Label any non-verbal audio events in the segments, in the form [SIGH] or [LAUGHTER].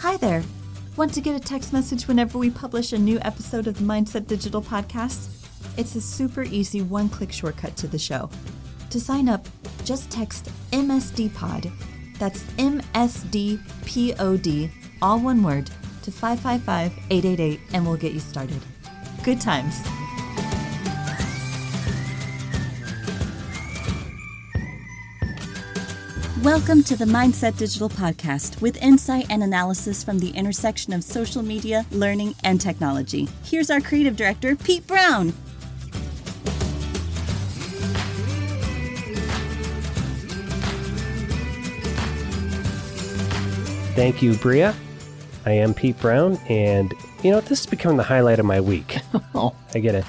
Hi there. Want to get a text message whenever we publish a new episode of the Mindset Digital podcast? It's a super easy one click shortcut to the show. To sign up, just text MSDPOD. That's MSDPOD, all one word, to 555 888 and we'll get you started. Good times. Welcome to the Mindset Digital Podcast with insight and analysis from the intersection of social media, learning, and technology. Here's our creative director, Pete Brown. Thank you, Bria. I am Pete Brown, and you know, this has become the highlight of my week. [LAUGHS] Oh. I get to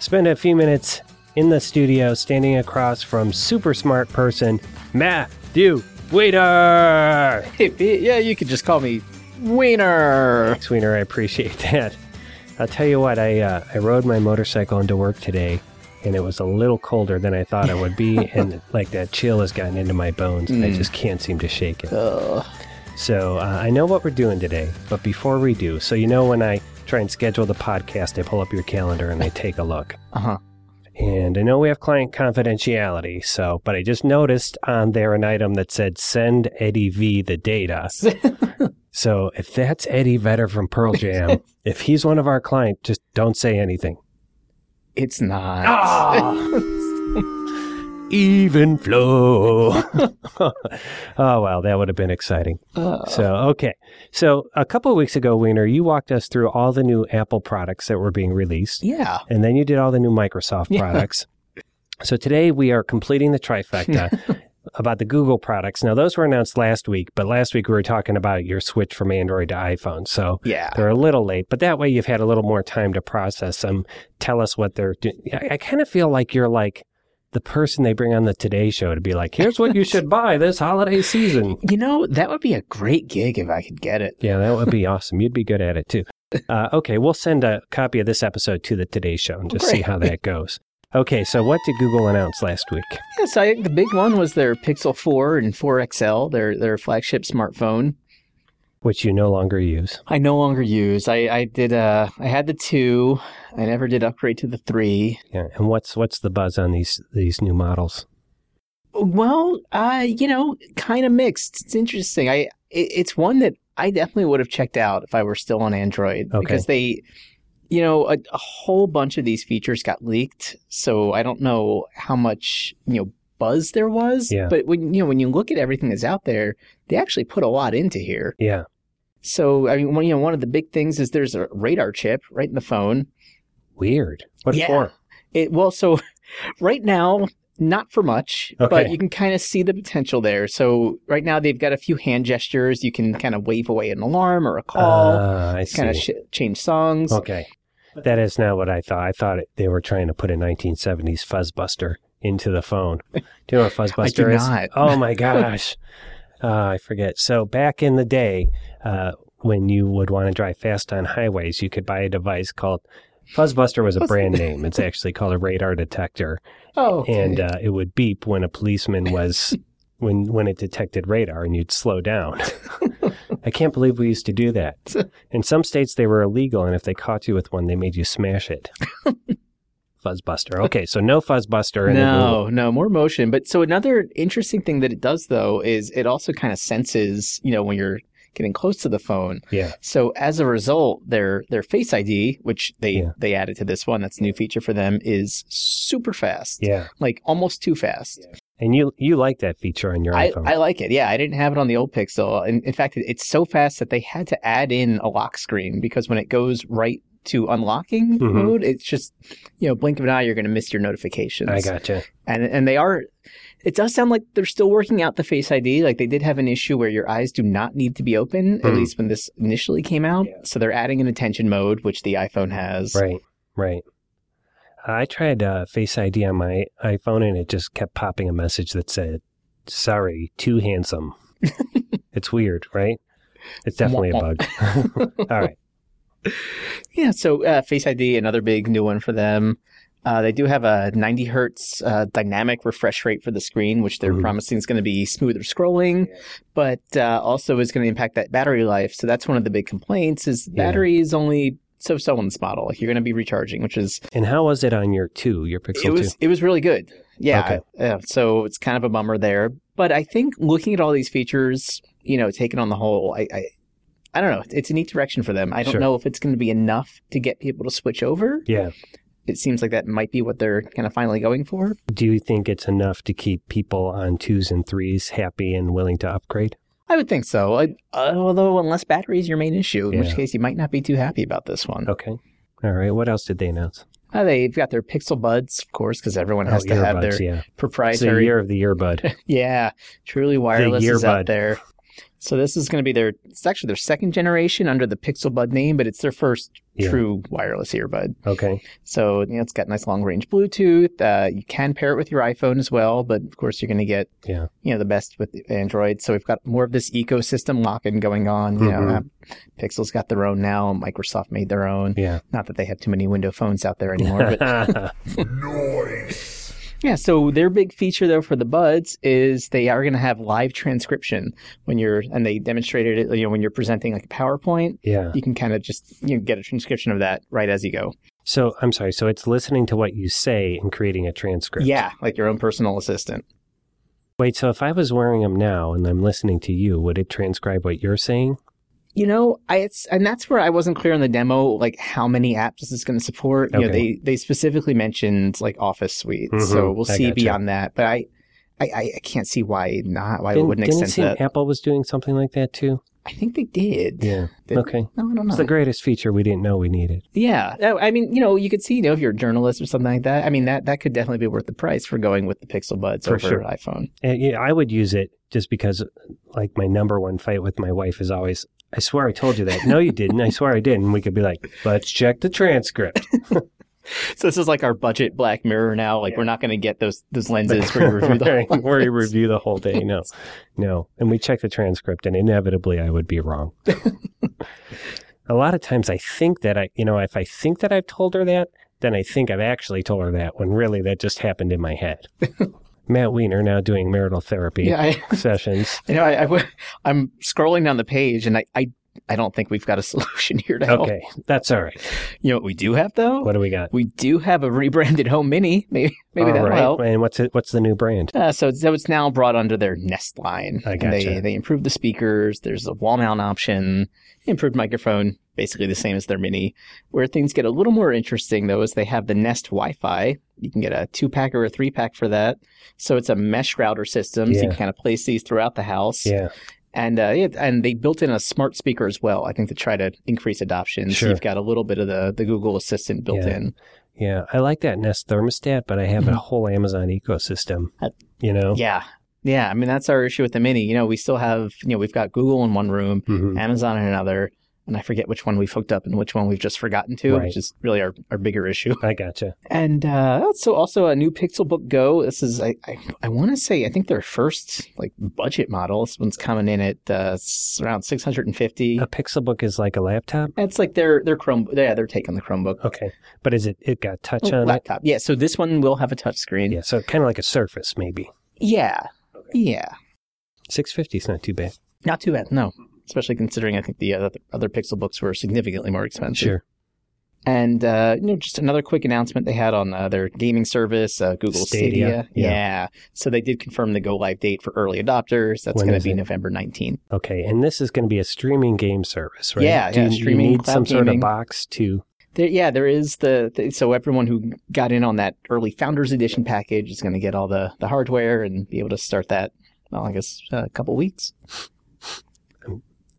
spend a few minutes in the studio standing across from super smart person, Matthew Weiner. Hey, yeah, you could just call me Wiener. Sweeter, I appreciate [LAUGHS] that. I'll tell you what, I, uh, I rode my motorcycle into work today, and it was a little colder than I thought it would be, [LAUGHS] and like that chill has gotten into my bones, and I just can't seem to shake it. Ugh. So uh, I know what we're doing today, but before we do, so you know when I try and schedule the podcast, I pull up your calendar and I take a look. Uh-huh. And I know we have client confidentiality, so but I just noticed on there an item that said send Eddie V the data. [LAUGHS] so if that's Eddie Vedder from Pearl Jam, [LAUGHS] if he's one of our clients, just don't say anything. It's not. Ah! [LAUGHS] Even flow. [LAUGHS] oh well, that would have been exciting. Uh, So, okay. So, a couple of weeks ago, Wiener, you walked us through all the new Apple products that were being released, yeah. and then you did all the new Microsoft Yeah. products. So, today we are completing the trifecta [LAUGHS] about the Google products. Now, those were announced last week, but last week we were talking about your switch from Android to iPhone. So, Yeah. they're a little late, but that way you've had a little more time to process them, tell us what they're doing. I, I kind of feel like you're like the person they bring on the Today Show to be like, here's what you should buy this holiday season. [LAUGHS] You know, that would be a great gig if I could get it. Yeah, that would be [LAUGHS] awesome. You'd be good at it too. Uh, okay, we'll send a copy of this episode to the Today Show and just see how that goes. Okay, so what did Google announce last week? Yes, I think the big one was their Pixel 4 and 4 XL, their their flagship smartphone. Which you no longer use. I no longer use. I I did uh I had the 2. I never did upgrade to the 3. Yeah, and what's what's the buzz on these these new models? Well, uh, you know, kind of mixed. It's interesting. I it, it's one that I definitely would have checked out if I were still on Android Okay. because they, you know, a, a whole bunch of these features got leaked. So I don't know how much you know buzz there was. Yeah. But when you know when you look at everything that's out there, they actually put a lot into here. Yeah, So I mean, one you know one of the big things is there's a radar chip right in the phone. weird. What Yeah. for? It well, so [LAUGHS] right now, not for much, Okay. but you can kind of see the potential there. So right now, they've got a few hand gestures. You can kind of wave away an alarm or a call, Ah, I see. kind of sh- change songs. okay, that is not what I thought. I thought it, they were trying to put a 1970s fuzzbuster into the phone. Do you know what [LAUGHS] fuzzbuster is? not. Oh my gosh, [LAUGHS] uh, I forget. So back in the day, uh, when you would want to drive fast on highways, you could buy a device called Fuzzbuster was a brand name. It's actually called a radar detector, [LAUGHS] Oh, okay. and uh, it would beep when a policeman was [LAUGHS] when when it detected radar, and you'd slow down. [LAUGHS] I can't believe we used to do that. In some states, they were illegal, and if they caught you with one, they made you smash it. Fuzzbuster. Okay, so no Fuzzbuster. in the no, no more motion. But so another interesting thing that it does though is it also kind of senses, you know, when you're getting close to the phone. Yeah. So as a result, their their Face ID, which they Yeah. they added to this one, that's a new feature for them, is super fast. Yeah. Like almost too fast. And you you like that feature on your I, iPhone. I like it. Yeah, I didn't have it on the old Pixel. In, in fact, it's so fast that they had to add in a lock screen because when it goes right to unlocking Mhm. mode, it's just you know blink of an eye, you're going to miss your notifications. I gotcha. and and they are. It does sound like they're still working out the Face ID. Like they did have an issue where your eyes do not need to be open, at Hmm. least when this initially came out. So they're adding an attention mode, which the iPhone has. Right, right. I tried uh, Face ID on my iPhone and it just kept popping a message that said, sorry, too handsome. [LAUGHS] it's weird, right? It's definitely a bug. [LAUGHS] All right. Yeah, so uh, Face ID, another big new one for them. Uh, they do have a 90 hertz uh, dynamic refresh rate for the screen, which they're Mhm. promising is going to be smoother scrolling, but uh, also is going to impact that battery life. So that's one of the big complaints is Yeah. battery is only so-so on this model. Like you're going to be recharging, which is And how was it on your two, your Pixel it was two? it was really good. Yeah. Okay. uh, so it's kind of a bummer there, but I think looking at all these features, you know, taken on the whole, I. I I don't know. It's a neat direction for them. I don't Sure. know if it's going to be enough to get people to switch over. Yeah. It seems like that might be what they're kind of finally going for. Do you think it's enough to keep people on twos and threes happy and willing to upgrade? I would think so. I, uh, although, unless battery is your main issue, in which case you might not be too happy about this one. Okay. All right. What else did they announce? Uh, they've got their Pixel Buds, of course, because everyone has oh, to have their earbuds, yeah. It's the proprietary. year of the earbud. [LAUGHS] Yeah, truly wireless is earbud. out there. So this is going to be their. It's actually their second generation under the Pixel Bud name, but it's their first Yeah. true wireless earbud. Okay. So you know, it's got nice long range Bluetooth. Uh, you can pair it with your iPhone as well, but of course you're going to get Yeah. you know the best with Android. So we've got more of this ecosystem lock-in going on. You know, uh, Pixel's got their own now. Microsoft made their own. Yeah. Not that they have too many Window phones out there anymore, but [LAUGHS] [LAUGHS] yeah. So their big feature though for the Buds is they are going to have live transcription when you're and they demonstrated it. You know, when you're presenting like a PowerPoint, yeah. you can kind of just you know, get a transcription of that right as you go. So I'm sorry. So it's listening to what you say and creating a transcript. Yeah, like your own personal assistant. Wait. So if I was wearing them now and I'm listening to you, would it transcribe what you're saying? You know, I it's and that's where I wasn't clear on the demo, like how many apps is this going to support. You know, they they specifically mentioned like Office Suite, Mhm, so we'll I see beyond that. But I, I, I can't see why not. Why it didn't wouldn't didn't it extend seem that. Apple was doing something like that too? I think they did. Yeah. Did- okay. No, I don't know. It's the greatest feature we didn't know we needed. yeah, I mean, you know, you could see, you know, if you're a journalist or something like that. I mean, that that could definitely be worth the price for going with the Pixel Buds For over sure. iPhone. And, yeah, I would use it just because, like, my number one fight with my wife is always, I swear I told you that. No, you didn't. I swear I didn't. We could be like, let's check the transcript. [LAUGHS] So this is like our budget Black Mirror now. Like we're not going to get those those lenses [LAUGHS] where you review the whole where you review the whole day. No, no. And we check the transcript, and inevitably I would be wrong. [LAUGHS] a lot of times I think that I, you know, if I think that I've told her that, then I think I've actually told her that when really that just happened in my head. Matt Weiner now doing marital therapy Yeah, I, [LAUGHS] sessions. you know, I, I I'm scrolling down the page, and I, I I don't think we've got a [LAUGHS] solution here to help. Okay, that's all right. You know what we do have though? What do we got? We do have a rebranded Home Mini. Maybe maybe All that'll right. help. And what's it? What's the new brand? Uh, so, it's, so it's now brought under their Nest line. I And They they improved the speakers. There's a wall mount option. Improved microphone, basically the same as their Mini. Where things get a little more interesting though is they have the Nest Wi-Fi. You can get a two pack or a three pack for that. So it's a mesh router system. So you can kind of place these throughout the house. Yeah. And uh, yeah, and they built in a smart speaker as well. I think to try to increase adoption. Sure. So you've got a little bit of the the Google Assistant built Yeah. in. Yeah. I like that Nest thermostat, but I have a Mhm. whole Amazon ecosystem. Uh, You know? Yeah. Yeah. I mean, that's our issue with the Mini. You know, we still have, you know, we've got Google in one room, Mhm. Amazon in another, and I forget which one we've hooked up and which one we've just forgotten to, Right. which is really our, our bigger issue. I gotcha. And uh, so also a new Pixelbook Go. This is, I, I, I want to say, I think their first like budget model. This one's coming in at uh, around 650. A Pixelbook is like a laptop. It's like their their Chrome. Yeah, they're taking the Chromebook. Okay, but is it? It got touch Oh, on it. laptop. Yeah, so this one will have a touch screen. Yeah, so kind of like a Surface, maybe. Yeah. Yeah. Six fifty is not too bad. Not too bad, no. Especially considering I think the other, other Pixel books were significantly more expensive. Sure. And uh, you know, just another quick announcement they had on uh, their gaming service, uh, Google Stadia, Stadia. yeah. Yeah. So they did confirm the go live date for early adopters. That's going to be it? November 19th. Okay, and this is going to be a streaming game service, right? Yeah, Do yeah, you, streaming, you need some sort of box to. There, yeah, there is the, the so everyone who got in on that early Founders Edition package is going to get all the the hardware and be able to start that. Well, I guess uh, a couple weeks.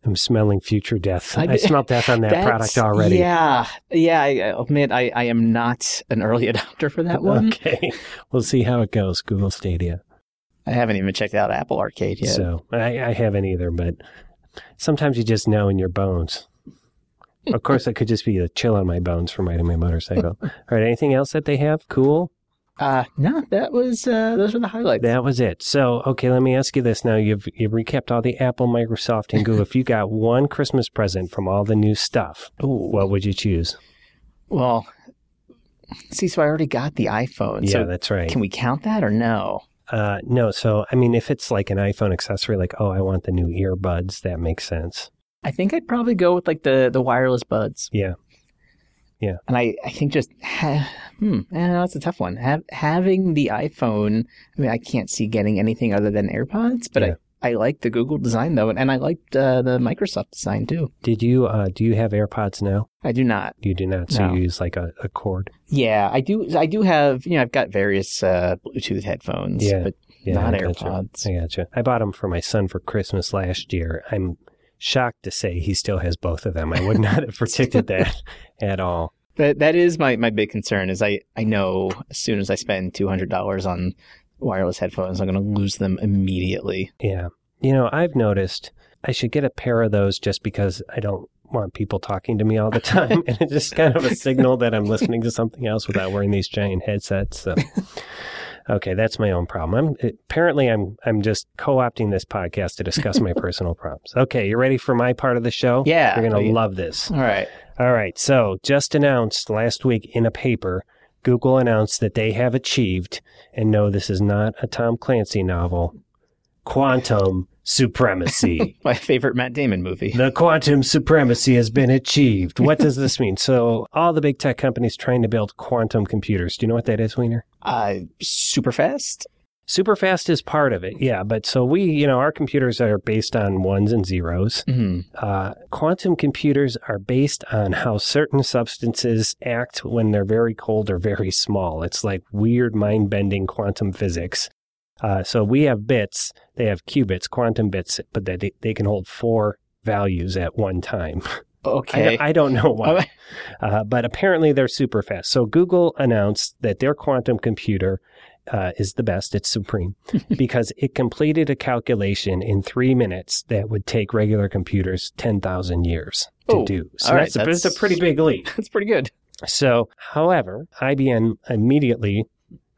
I'm smelling future death. I I, smelled death on that [LAUGHS] product already. Yeah, yeah. I, I admit I, I am not an early [LAUGHS] adopter for that one. Okay, we'll see how it goes. Google Stadia. I haven't even checked out Apple Arcade yet. So I, I haven't either, but sometimes you just know in your bones. Of course, it could just be a chill on my bones from riding my motorcycle. [LAUGHS] All right, anything else that they have? Cool. Uh, no, that was uh, those were the highlights. That was it. So, okay, let me ask you this now. You've you've recapped all the Apple, Microsoft, and Google. if you got one Christmas present from all the new stuff, Ooh. what would you choose? Well, See, so I already got the iPhone. Yeah, so that's right. can we count that or no? Uh, no, so I mean, if it's like an iPhone accessory, like oh, I want the new earbuds, that makes sense. I think I'd probably go with like the the wireless buds. Yeah, And I, I think just ha- hmm, eh, that's a tough one. Have, having the iPhone, I mean, I can't see getting anything other than AirPods, but Yeah. I, I like the Google design though, and I liked uh, the Microsoft design too. Did you uh, do you have AirPods now? I do not. You do not. So No. you use like a, a cord. Yeah, I do. I do have. You know, I've got various uh, Bluetooth headphones, Yeah. but Yeah, not I gotcha. AirPods. I gotcha. I bought them for my son for Christmas last year. I'm shocked to say he still has both of them. I would not have [LAUGHS] predicted that at all. That that is my, my big concern. Is I I know as soon as I spend two hundred dollars on wireless headphones, I'm going to lose them immediately. Yeah. You know, I've noticed I should get a pair of those just because I don't want people talking to me all the [LAUGHS] time. and it's just kind of a signal that I'm listening to something else without wearing these giant headsets. So. [LAUGHS] Okay, that's my own problem. I'm apparently I'm I'm just co-opting this podcast to discuss my [LAUGHS] personal problems. Okay, you ready for my part of the show? Yeah, You're going we- to love this. All right. All right. So, just announced last week in a paper, Google announced that they have achieved, and no, this is not a Tom Clancy novel, quantum supremacy. [LAUGHS] My favorite Matt Damon movie. the quantum supremacy has been achieved. What does this mean? So, all the big tech companies trying to build quantum computers. Do you know what that is, Wiener? Uh, super fast. Super fast is part of it, yeah. But so we, you know, our computers are based on ones and zeros. hmm Uh, quantum computers are based on how certain substances act when they're very cold or very small. It's like weird mind bending quantum physics. Uh, so we have bits, they have qubits, quantum bits, but they, they can hold four values at one time. [LAUGHS] I, Okay. I don't know why, [LAUGHS] uh, but apparently they're super fast. So Google announced that their quantum computer uh, is the best. It's supreme [LAUGHS] because it completed a calculation in three minutes that would take regular computers 10,000 years to Oh, do. So all right, that's, a, that's that's- a pretty big leap. [LAUGHS] That's pretty good. So, however, IBM immediately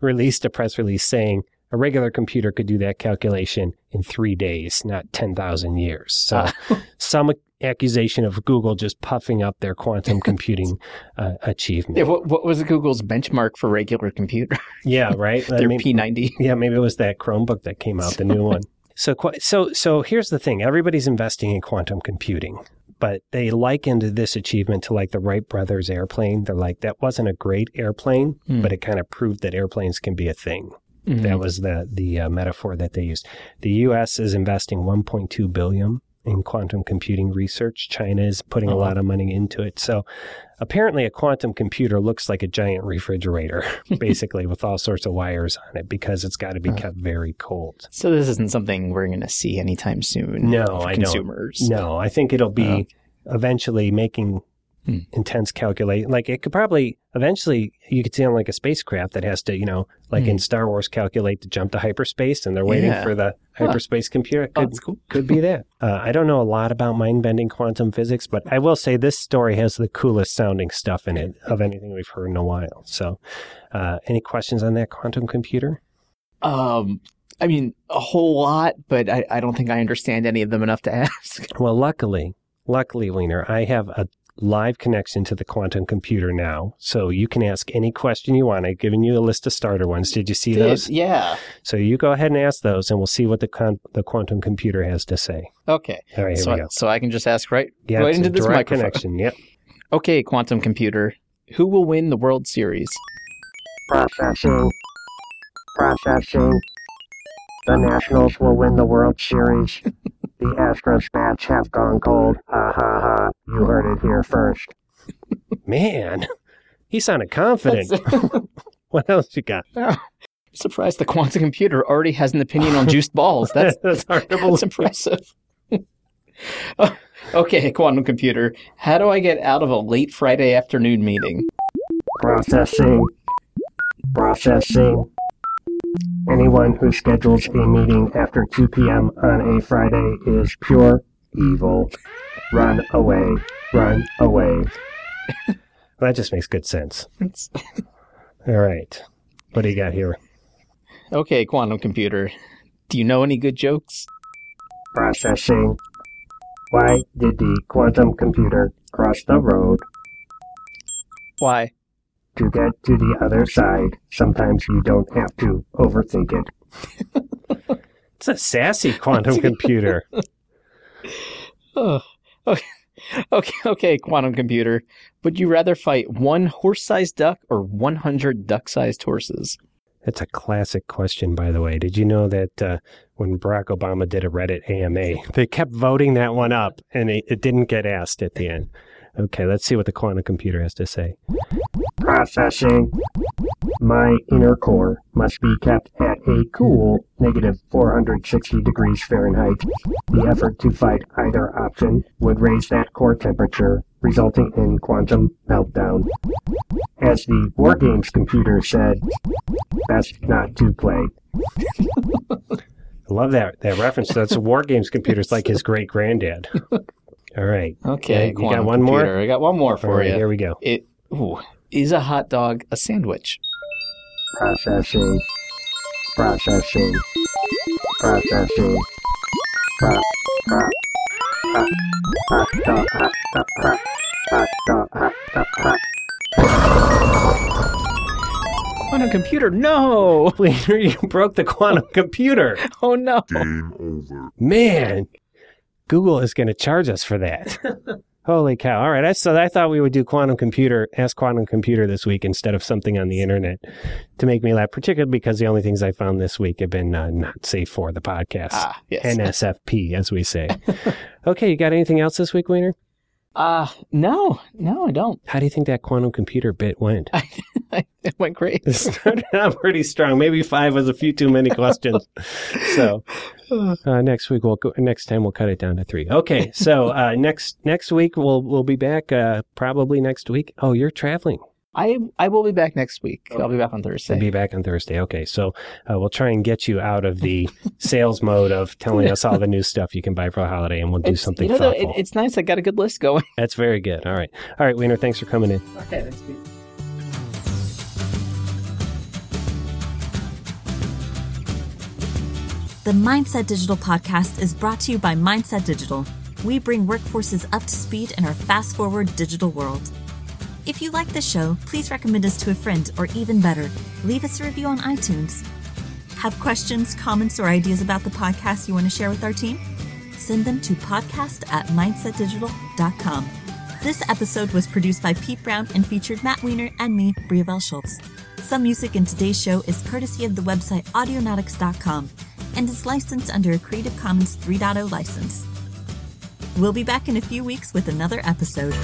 released a press release saying a regular computer could do that calculation in three days, not 10,000 years. So, Ah. [LAUGHS] some accusation of Google just puffing up their quantum [LAUGHS] computing uh, achievement. Yeah, what, what was Google's benchmark for regular computer? Yeah, [LAUGHS] right. Their mean, P90. yeah, maybe it was that Chromebook that came out, the new [LAUGHS] one. So, so, so here's the thing: everybody's investing in quantum computing, but they likened this achievement to like the Wright brothers airplane. They're like, that wasn't a great airplane, Hmm. but it kind of proved that airplanes can be a thing. Mhm. That was the the uh, metaphor that they used. The U.S. is investing 1.2 billion in quantum computing research. China is putting a Oh. lot of money into it. So apparently, a quantum computer looks like a giant refrigerator, [LAUGHS] basically, with all sorts of wires on it because it's got to be Huh. kept very cold. So this isn't something we're going to see anytime soon. No, I don't. No, I think it'll be uh-huh. eventually making Hmm. intense calculate. Like it could probably eventually you could see on like a spacecraft that has to, you know, like Hmm. in Star Wars, calculate to jump to hyperspace, and they're waiting Yeah. for the Huh. hyperspace computer. Oh, Could that's cool. could be that. [LAUGHS] Uh, I don't know a lot about mind bending quantum physics, but I will say this story has the coolest sounding stuff in it of anything we've heard in a while. So, uh, any questions on that quantum computer? Um, I mean, a whole lot, but I, I don't think I understand any of them enough to [LAUGHS] ask. Well, luckily, luckily, Wiener, I have a live connection to the quantum computer now. So you can ask any question you want. I've given you a list of starter ones. Did you see those? Yeah. So you go ahead and ask those, and we'll see what the con- the quantum computer has to say. Okay. All right, here So, we go. so I can just ask right, Yeah, right it's into a this microphone. connection. Yep. Okay, quantum computer. Who will win the World Series? Processing. Processing. The Nationals will win the World Series. [LAUGHS] the Astros bats have gone cold. Ha ha ha. You heard it here first. [LAUGHS] Man, he sounded confident. [LAUGHS] What else you got? [LAUGHS] I'm surprised the quantum computer already has an opinion on juiced balls. That's That's hard to that's believe. impressive. Oh, okay, quantum computer. How do I get out of a late Friday afternoon meeting? Processing. Processing. Anyone who schedules a meeting after 2 p.m. on a Friday is pure evil. Run away. Run away. [LAUGHS] That just makes good sense. [LAUGHS] All right. What do you got here? okay, quantum computer. Do you know any good jokes? Processing. Why did the quantum computer cross the road? Why? To get to the other side, sometimes you don't have to overthink it. [LAUGHS] It's a sassy quantum computer. Oh, okay. [LAUGHS] okay, okay, quantum computer. Would you rather fight one horse-sized duck or 100 duck-sized horses? That's a classic question, by the way. Did you know that uh, when Barack Obama did a Reddit AMA, [LAUGHS] they kept voting that one up and it, it didn't get asked at the end? Okay, let's see what the quantum computer has to say. Processing. My inner core must be kept at a cool negative 460 degrees Fahrenheit. The effort to fight either option would raise that core temperature, resulting in quantum meltdown. As the War Games computer said, best not to play. [LAUGHS] I love that that reference. That's a War Games computer. It's like his [LAUGHS] great granddad. All right. Okay, you got quantum one more? I got one more for right, you. here we go. It ooh, is a hot dog a sandwich? Processing. Processing. Processing. Pro, pro, hot, hot dog, hot dog, hot, hot dog, hot dog. Quantum computer? No! Wiener, you broke the quantum computer. Oh no! Game over. Man, Google is going to charge us for that. [LAUGHS] Holy cow. All right. I, so I thought we would do quantum computer, ask quantum computer this week instead of something on the internet to make me laugh, particularly because the only things I found this week have been uh, not safe for the podcast. Ah, yes. NSFP, as we say. [LAUGHS] okay. You got anything else this week, Wiener? Uh no, no, I don't. How do you think that quantum computer bit went? [LAUGHS] it went great. It started out pretty strong. Maybe five was a few too many questions. [LAUGHS] So uh, next week we'll go. Next time we'll cut it down to three. Okay. So uh, next next week we'll we'll be back. Uh, probably next week. Oh, you're traveling. I I will be back next week. I'll be back on We'll Thursday. be back on Thursday. Okay. So uh, we'll try and get you out of the sales mode of telling us all the new stuff you can buy for a holiday, and we'll do It's- something you know, though, it, it's nice. I got a good list going. [LAUGHS] That's very good. All right. All right, Wiener. Thanks for coming in. Okay, thanks. Pete. The Mindset Digital podcast is brought to you by Mindset Digital. We bring workforces up to speed in our fast forward digital world. If you like the show, please recommend us to a friend, or even better, leave us a review on iTunes. Have questions, comments, or ideas about the podcast you want to share with our team? Send them to podcast at mindsetdigital.com. This episode was produced by Pete Brown and featured Matt Weiner and me, Briavel Schultz. Some music in today's show is courtesy of the website audionautix.com and is licensed under a Creative Commons 3.0 license. We'll be back in a few weeks with another episode.